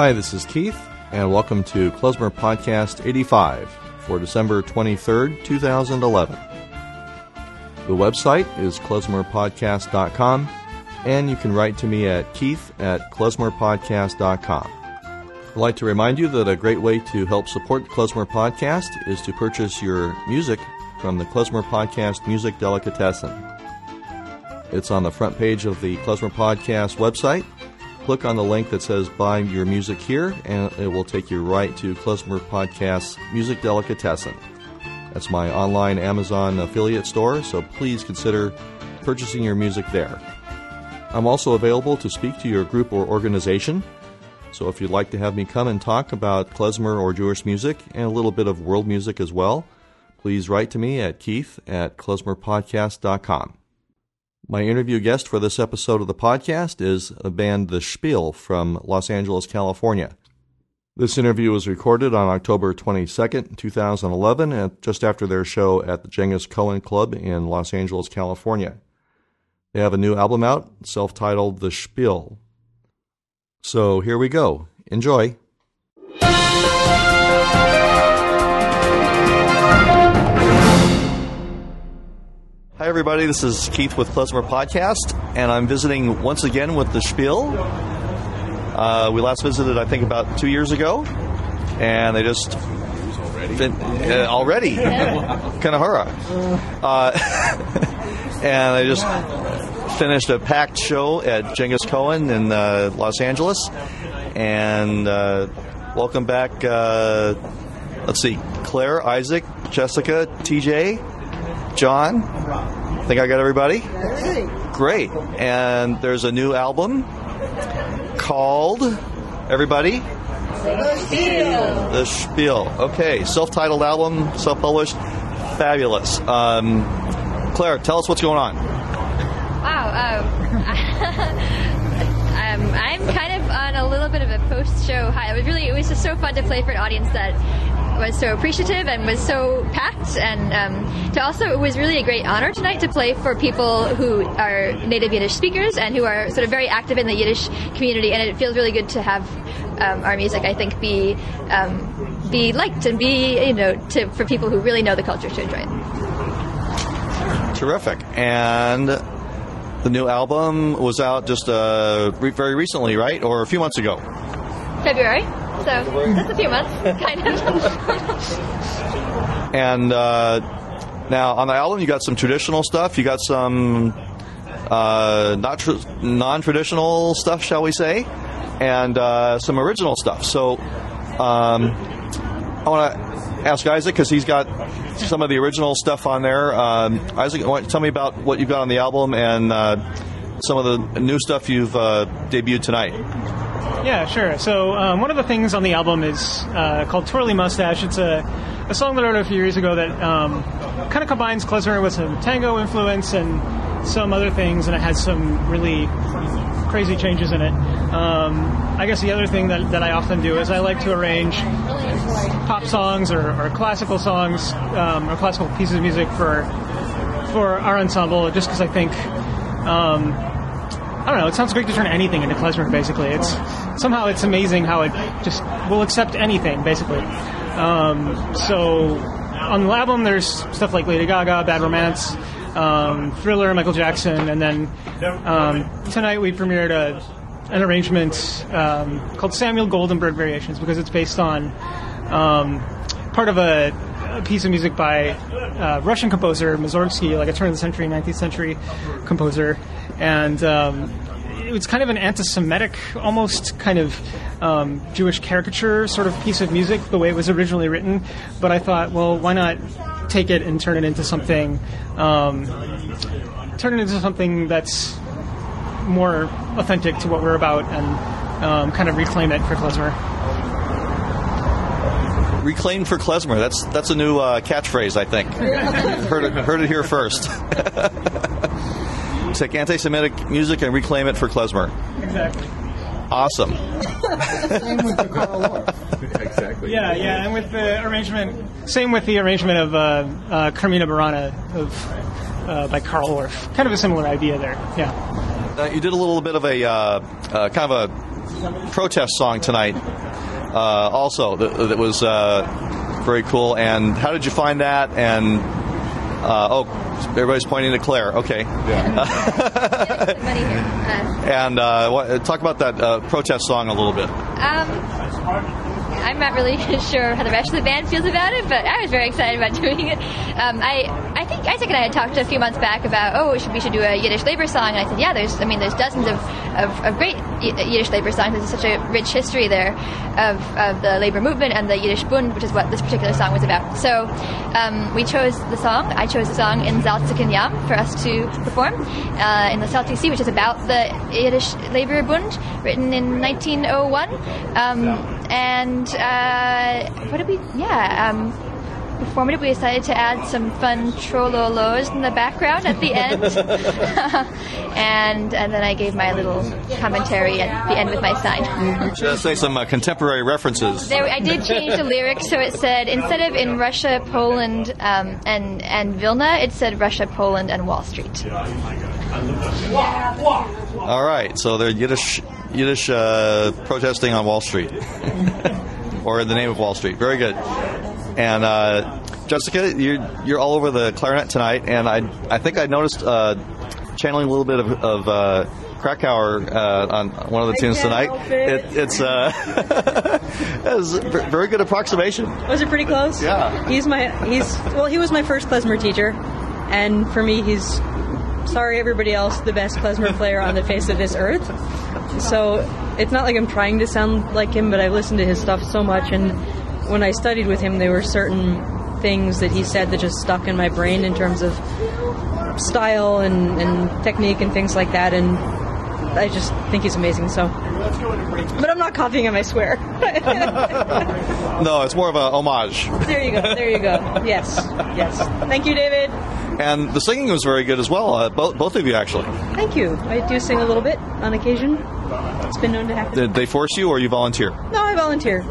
Hi, this is Keith, and welcome to Klezmer Podcast 85 for December 23rd, 2011. The website is klezmerpodcast.com, and you can write to me at keith at klezmerpodcast.com. I'd like to remind you that a great way to help support the Klezmer Podcast is to purchase your music from the Klezmer Podcast Music Delicatessen. It's on the front page of the Klezmer Podcast website. Click on the link that says Buy Your Music Here, and it will take you right to Klezmer Podcast's Music Delicatessen. That's my online Amazon affiliate store, so please consider purchasing your music there. I'm also available to speak to your group or organization. So if you'd like to have me come and talk about klezmer or Jewish music and a little bit of world music as well, please write to me at keith at klezmerpodcast.com. My interview guest for this episode of the podcast is a band The Spiel from Los Angeles, California. This interview was recorded on October 22nd, 2011, just after their show at the Genghis Cohen Club in Los Angeles, California. They have a new album out, self titled The Spiel. So here we go. Enjoy. Hi, everybody. This is Keith with Klezmer Podcast, and I'm visiting once again with the Spiel. Uh, we last visited, I think, about two years ago, and they just fin- uh, already Kanahara, uh, and they just finished a packed show at Genghis Cohen in uh, Los Angeles, and uh, welcome back. Uh, let's see, Claire, Isaac, Jessica, TJ. John, I think I got everybody? Great. And there's a new album called everybody The Spiel. The Spiel. Okay, self-titled album, self-published, fabulous. Um, Claire, tell us what's going on. Wow. Um, um, I'm kind of on a little bit of a post-show high. It was really, it was just so fun to play for an audience that was so appreciative and was so packed. And um, to also, it was really a great honor tonight to play for people who are native Yiddish speakers and who are sort of very active in the Yiddish community. And it feels really good to have um, our music, I think, be um, be liked and be, you know, to, for people who really know the culture to enjoy it. Terrific. And the new album was out just uh, re- very recently, right? Or a few months ago. February. So that's a few months, kind of. And uh, now on the album, you got some traditional stuff. You got some uh, not tr- non-traditional stuff, shall we say, and uh, some original stuff. So um, I want to ask Isaac because he's got some of the original stuff on there. Um, Isaac, tell me about what you've got on the album and uh, some of the new stuff you've uh, debuted tonight. Yeah, sure. So um, one of the things on the album is uh, called Twirly Mustache. It's a, a song that I wrote a few years ago that um, kind of combines klezmer with some tango influence and some other things, and it has some really crazy changes in it. Um, I guess the other thing that, that I often do is I like to arrange pop songs or, or classical songs um, or classical pieces of music for for our ensemble, just because I think. I don't know. It sounds great to turn anything into klezmer. Basically, it's somehow it's amazing how it just will accept anything. Basically, um, so on the album there's stuff like Lady Gaga, Bad Romance, um, Thriller, Michael Jackson, and then um, tonight we premiered a, an arrangement um, called Samuel Goldenberg Variations because it's based on um, part of a, a piece of music by uh, Russian composer Mussorgsky, like a turn of the century, 19th century composer, and um, it was kind of an anti-Semitic, almost kind of um, Jewish caricature sort of piece of music, the way it was originally written. But I thought, well, why not take it and turn it into something, um, turn it into something that's more authentic to what we're about, and um, kind of reclaim it for klezmer. Reclaim for klezmer. That's that's a new uh, catchphrase, I think. heard it heard it here first. Take anti-Semitic music and reclaim it for klezmer. Exactly. Awesome. exactly. Yeah, yeah, and with the arrangement, same with the arrangement of uh, uh, Carmina Burana of uh, by Carl Orff. Kind of a similar idea there. Yeah. Uh, you did a little bit of a uh, uh, kind of a protest song tonight. Uh, also, that, that was uh, very cool. And how did you find that? And uh, oh, everybody's pointing to Claire. Okay. Yeah. Uh, And uh, what, talk about that uh, protest song a little bit. Um, I'm not really sure how the rest of the band feels about it, but I was very excited about doing it. Um, I I think Isaac and I had talked a few months back about oh we should we should do a Yiddish labor song, and I said yeah there's I mean there's dozens of, of, of great Yiddish labor songs. There's such a rich history there of, of the labor movement and the Yiddish Bund, which is what this particular song was about. So um, we chose the song. I chose the song in Zaltsikn Yam for us to perform uh, in the Salty Sea, which is about the Yiddish Labor Bund, written in 1901. Um, and uh, what did we? Yeah. Um, performative, we decided to add some fun trololos in the background at the end, and and then I gave my little commentary at the end with my sign. Should I say some uh, contemporary references? There, I did change the lyrics so it said instead of in Russia, Poland, um, and and Vilna, it said Russia, Poland, and Wall Street. All right, so they're Yiddish Yiddish uh, protesting on Wall Street, or in the name of Wall Street. Very good. And uh, Jessica, you're you're all over the clarinet tonight, and I I think I noticed uh, channeling a little bit of, of uh, Krakauer uh, on one of the I tunes tonight. help it. it's uh, it's a very good approximation. Was it pretty close? Yeah. He's my he's well, he was my first klezmer teacher, and for me, he's sorry everybody else, the best klezmer player on the face of this earth. So it's not like I'm trying to sound like him, but I've listened to his stuff so much, and when I studied with him, there were certain things that he said that just stuck in my brain in terms of style and, and technique and things like that, and I just think he's amazing. So, but I'm not copying him, I swear. No, it's more of a homage. There you go. There you go. Yes. Yes. Thank you, David. And the singing was very good as well. Uh, both both of you actually. Thank you. I do sing a little bit on occasion. It's been known to happen. Did they force you, or you volunteer? No, I volunteer.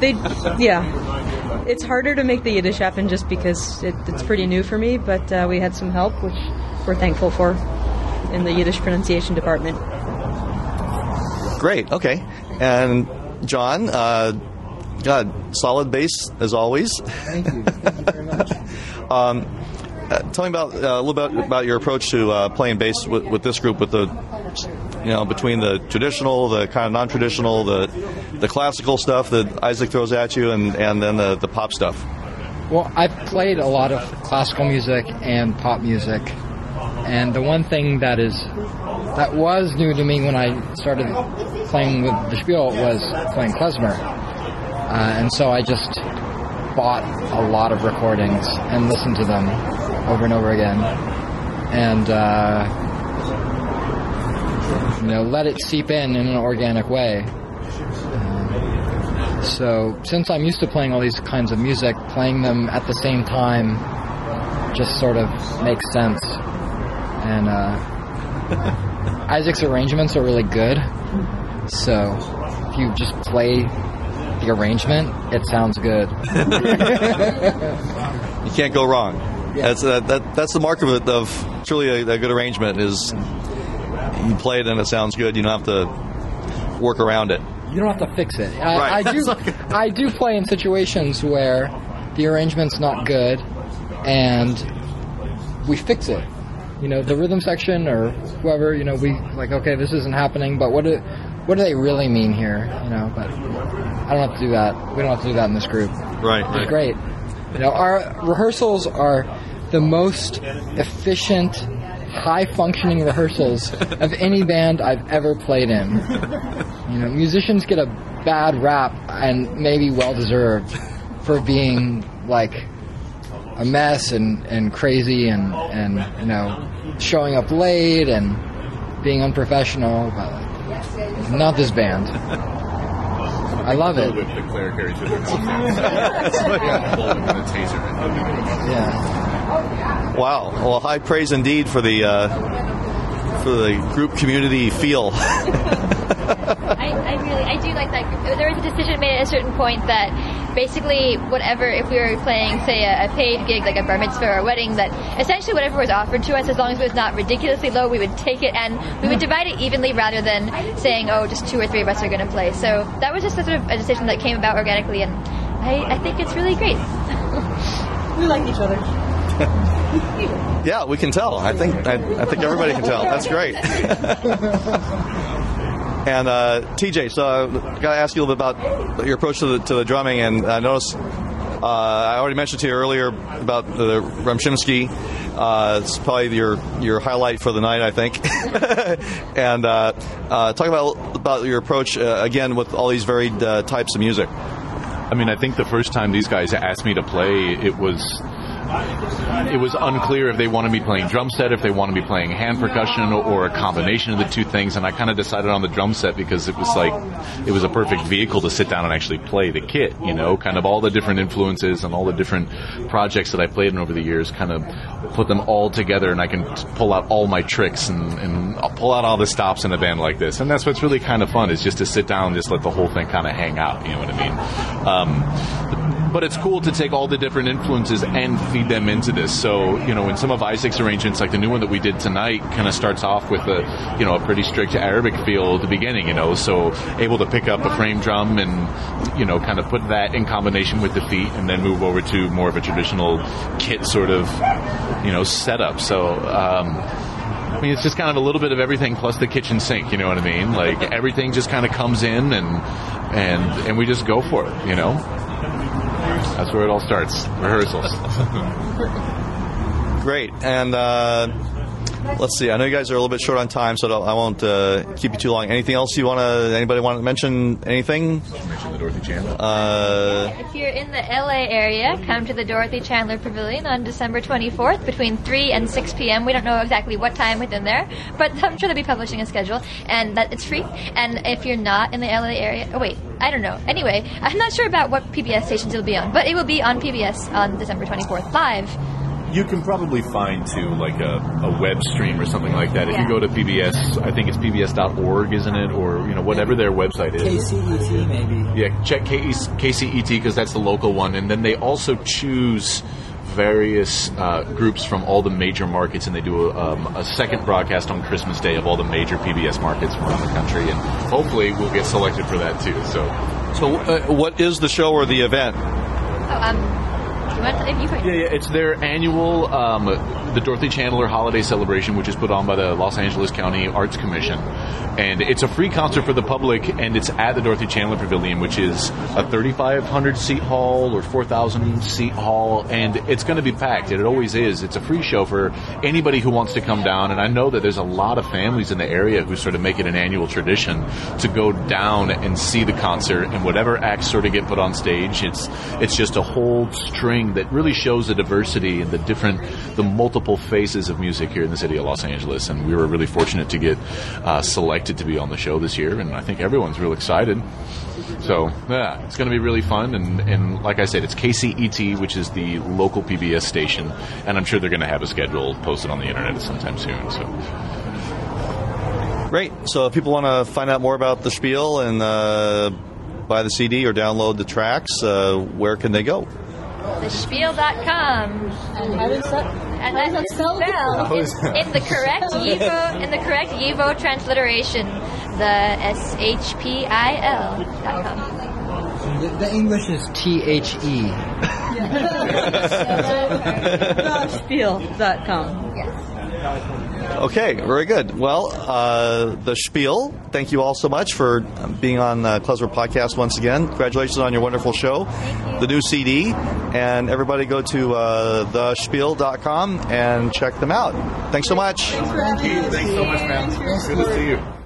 They, yeah. It's harder to make the Yiddish happen just because it, it's pretty new for me, but uh, we had some help, which we're thankful for in the Yiddish pronunciation department. Great. Okay. And John, uh, God, solid bass as always. Thank you. Thank you very much. Um, tell me about uh, a little bit about your approach to uh, playing bass with, with this group, with the you know between the traditional, the kind of non-traditional, the the classical stuff that Isaac throws at you, and, and then the, the pop stuff. Well, I've played a lot of classical music and pop music, and the one thing that is that was new to me when I started playing with the Spiel was playing klezmer, uh, and so I just bought a lot of recordings and listened to them over and over again, and uh, you know let it seep in in an organic way. So, since I'm used to playing all these kinds of music, playing them at the same time just sort of makes sense. And uh, Isaac's arrangements are really good. So, if you just play the arrangement, it sounds good. You can't go wrong. That's uh, that, that's the mark of it of truly a, a good arrangement is you play it and it sounds good. You don't have to work around it. You don't have to fix it. I, Right. I do. I do play in situations where the arrangement's not good, and we fix it. You know, the rhythm section or whoever. You know, we like, okay, this isn't happening, but what do what do they really mean here? You know, but I don't have to do that. We don't have to do that in this group. Right. It's great. You know, our rehearsals are the most efficient, high functioning rehearsals of any band I've ever played in. You know, musicians get a bad rap and maybe well deserved for being like a mess and, and crazy and, and you know showing up late and being unprofessional, but not this band. I love it. with the Claire carry to their It's like a bullet and a. Yeah. Wow. Well, high praise indeed for the uh, for the group community feel. I, I really, I do like that. There was a decision made at a certain point that basically whatever if we were playing say a, a paid gig like a bar mitzvah or a wedding that essentially whatever was offered to us as long as it was not ridiculously low we would take it and we would divide it evenly rather than saying oh just two or three of us are going to play so that was just a sort of a decision that came about organically and I, I think it's really great We like each other. Yeah, we can tell. I think I, I think everybody can tell. That's great. and uh, TJ, so I got to ask you a little bit about your approach to the, to the drumming. And I noticed uh, I already mentioned to you earlier about the Rumshinsky. Uh, it's probably your your highlight for the night, I think. and uh, uh, talk about about your approach uh, again with all these varied uh, types of music. I mean, I think the first time these guys asked me to play, it was it was unclear if they wanted me playing drum set, if they wanted me playing hand percussion, or, a combination of the two things. And I kind of decided on the drum set because it was like it was a perfect vehicle to sit down and actually play the kit. You know, kind of all the different influences and all the different projects that I played in over the years, kind of put them all together, and I can pull out all my tricks and, and I'll pull out all the stops in a band like this. And that's what's really kind of fun is just to sit down and just let the whole thing kind of hang out. You know what I mean? Um, but it's cool to take all the different influences and feed them into this. So, you know, in some of Isaac's arrangements, like the new one that we did tonight, kind of starts off with a, you know, a pretty strict Arabic feel at the beginning, you know, so able to pick up a frame drum and, you know, kind of put that in combination with the feet and then move over to more of a traditional kit sort of, you know, setup. So, um, I mean, it's just kind of a little bit of everything plus the kitchen sink. You know what I mean? Like everything just kind of comes in and and and we just go for it. You know, that's where it all starts. Rehearsals. Great. And uh, let's see. I know you guys are a little bit short on time, so I won't uh, keep you too long. Anything else you want to? Anybody want to mention? Anything? Mention the Dorothy Chandler. Uh, If you're in the LA area, come to the Dorothy Chandler Pavilion on December 24th between 3 and 6 p.m. We don't know exactly what time within there, but I'm sure they'll be publishing a schedule, and that it's free. And if you're not in the LA area, oh wait, I don't know. Anyway, I'm not sure about what PBS stations it'll be on, but it will be on PBS on December 24th live. You can probably find too, like a, a web stream or something like that. If Yeah. you go to PBS, I think it's PBS.org, isn't it, or you know whatever their website is. KCET maybe. Yeah, check KCET because that's the local one, and then they also choose various uh, groups from all the major markets, and they do a, um, a second broadcast on Christmas Day of all the major PBS markets from around the country, and hopefully we'll get selected for that too. So so, uh, what is the show or the event? Oh, um, you Yeah, yeah, it's their annual um, the Dorothy Chandler Holiday Celebration, which is put on by the Los Angeles County Arts Commission, and it's a free concert for the public, and it's at the Dorothy Chandler Pavilion, which is a 3,500 seat hall or 4,000 seat hall, and it's going to be packed. It always is. It's a free show for anybody who wants to come down, and I know that there's a lot of families in the area who sort of make it an annual tradition to go down and see the concert, and whatever acts sort of get put on stage, it's it's just a whole string that really shows the diversity and the different, the multiple faces of music here in the city of Los Angeles. And we were really fortunate to get uh, selected to be on the show this year, and I think everyone's real excited. So yeah, it's going to be really fun, and, and like I said, it's KCET, which is the local PBS station, and I'm sure they're going to have a schedule posted on the internet sometime soon. So Great. So, if people want to find out more about the spiel and uh, buy the CD or download the tracks, uh, where can they go? thespiel.com. How does that? And that is spelled in, in the correct Yivo in the correct Yivo transliteration, the S H P I L dot com. The, the English is T H E. Spiel.com. Yes. Okay, very good. Well, uh, the spiel. Thank you all so much for being on the Klezmer Podcast once again. Congratulations on your wonderful show, the new CD, and everybody go to uh, thespiel.com and check them out. Thanks so much. thanks so much, man. Good to see you.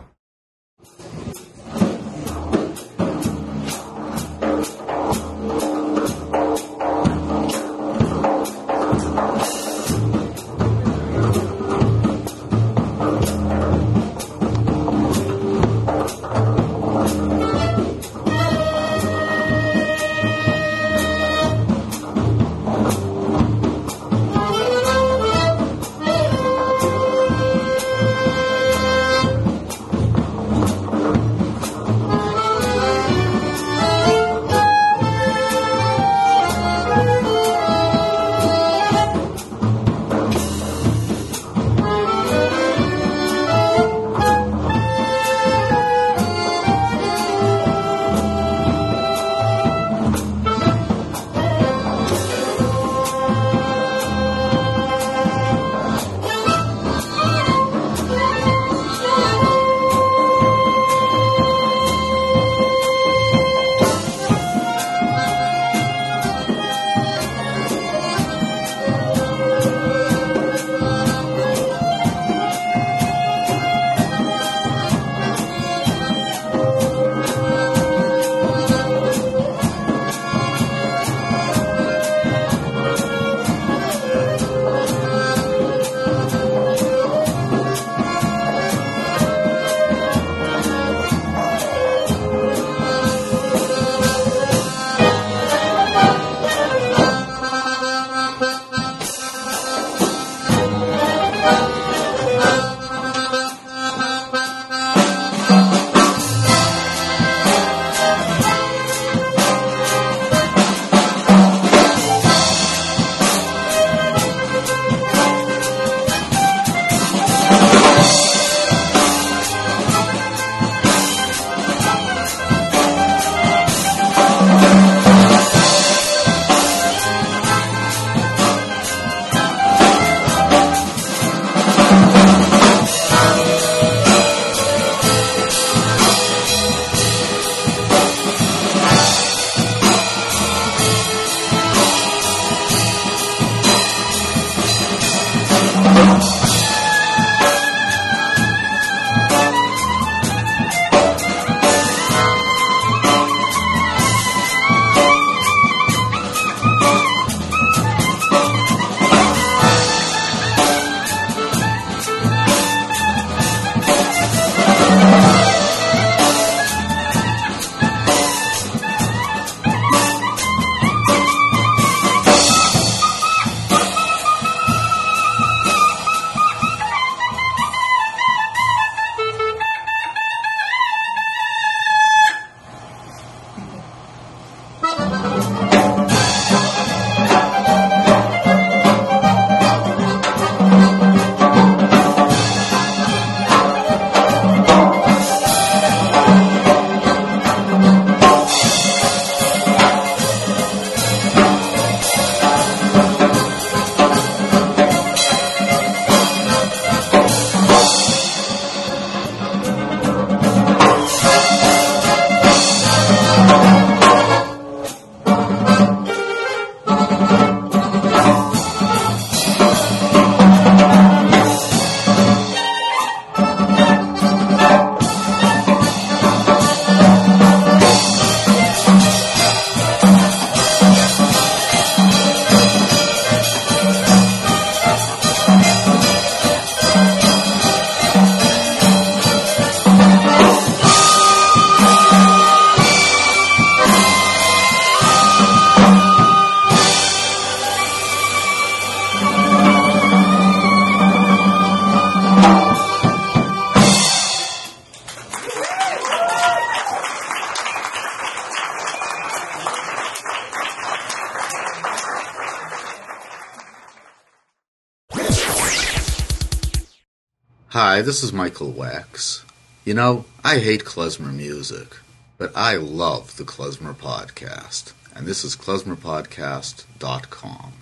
Hi, this is Michael Wex. You know, I hate klezmer music, but I love the Klezmer Podcast. And this is klezmerpodcast.com.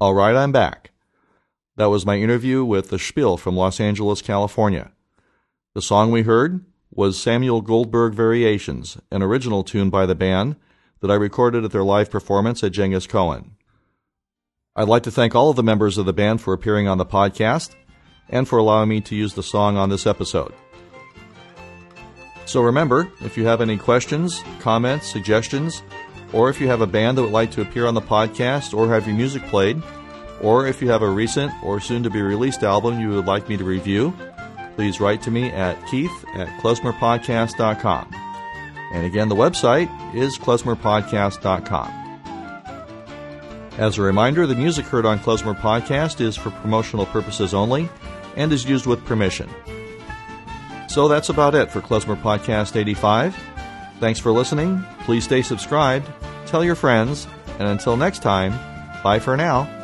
All right, I'm back. That was my interview with the Spiel from Los Angeles, California. The song we heard was Samuel Goldberg Variations, an original tune by the band that I recorded at their live performance at Genghis Cohen. I'd like to thank all of the members of the band for appearing on the podcast and for allowing me to use the song on this episode. So remember, if you have any questions, comments, suggestions, or if you have a band that would like to appear on the podcast or have your music played, or if you have a recent or soon to be released album you would like me to review, please write to me at keith at klezmerpodcast.com. And again, the website is klezmerpodcast.com. As a reminder, the music heard on Klezmer Podcast is for promotional purposes only and is used with permission. So that's about it for Klezmer Podcast 85. Thanks for listening. Please stay subscribed, tell your friends, and until next time, bye for now.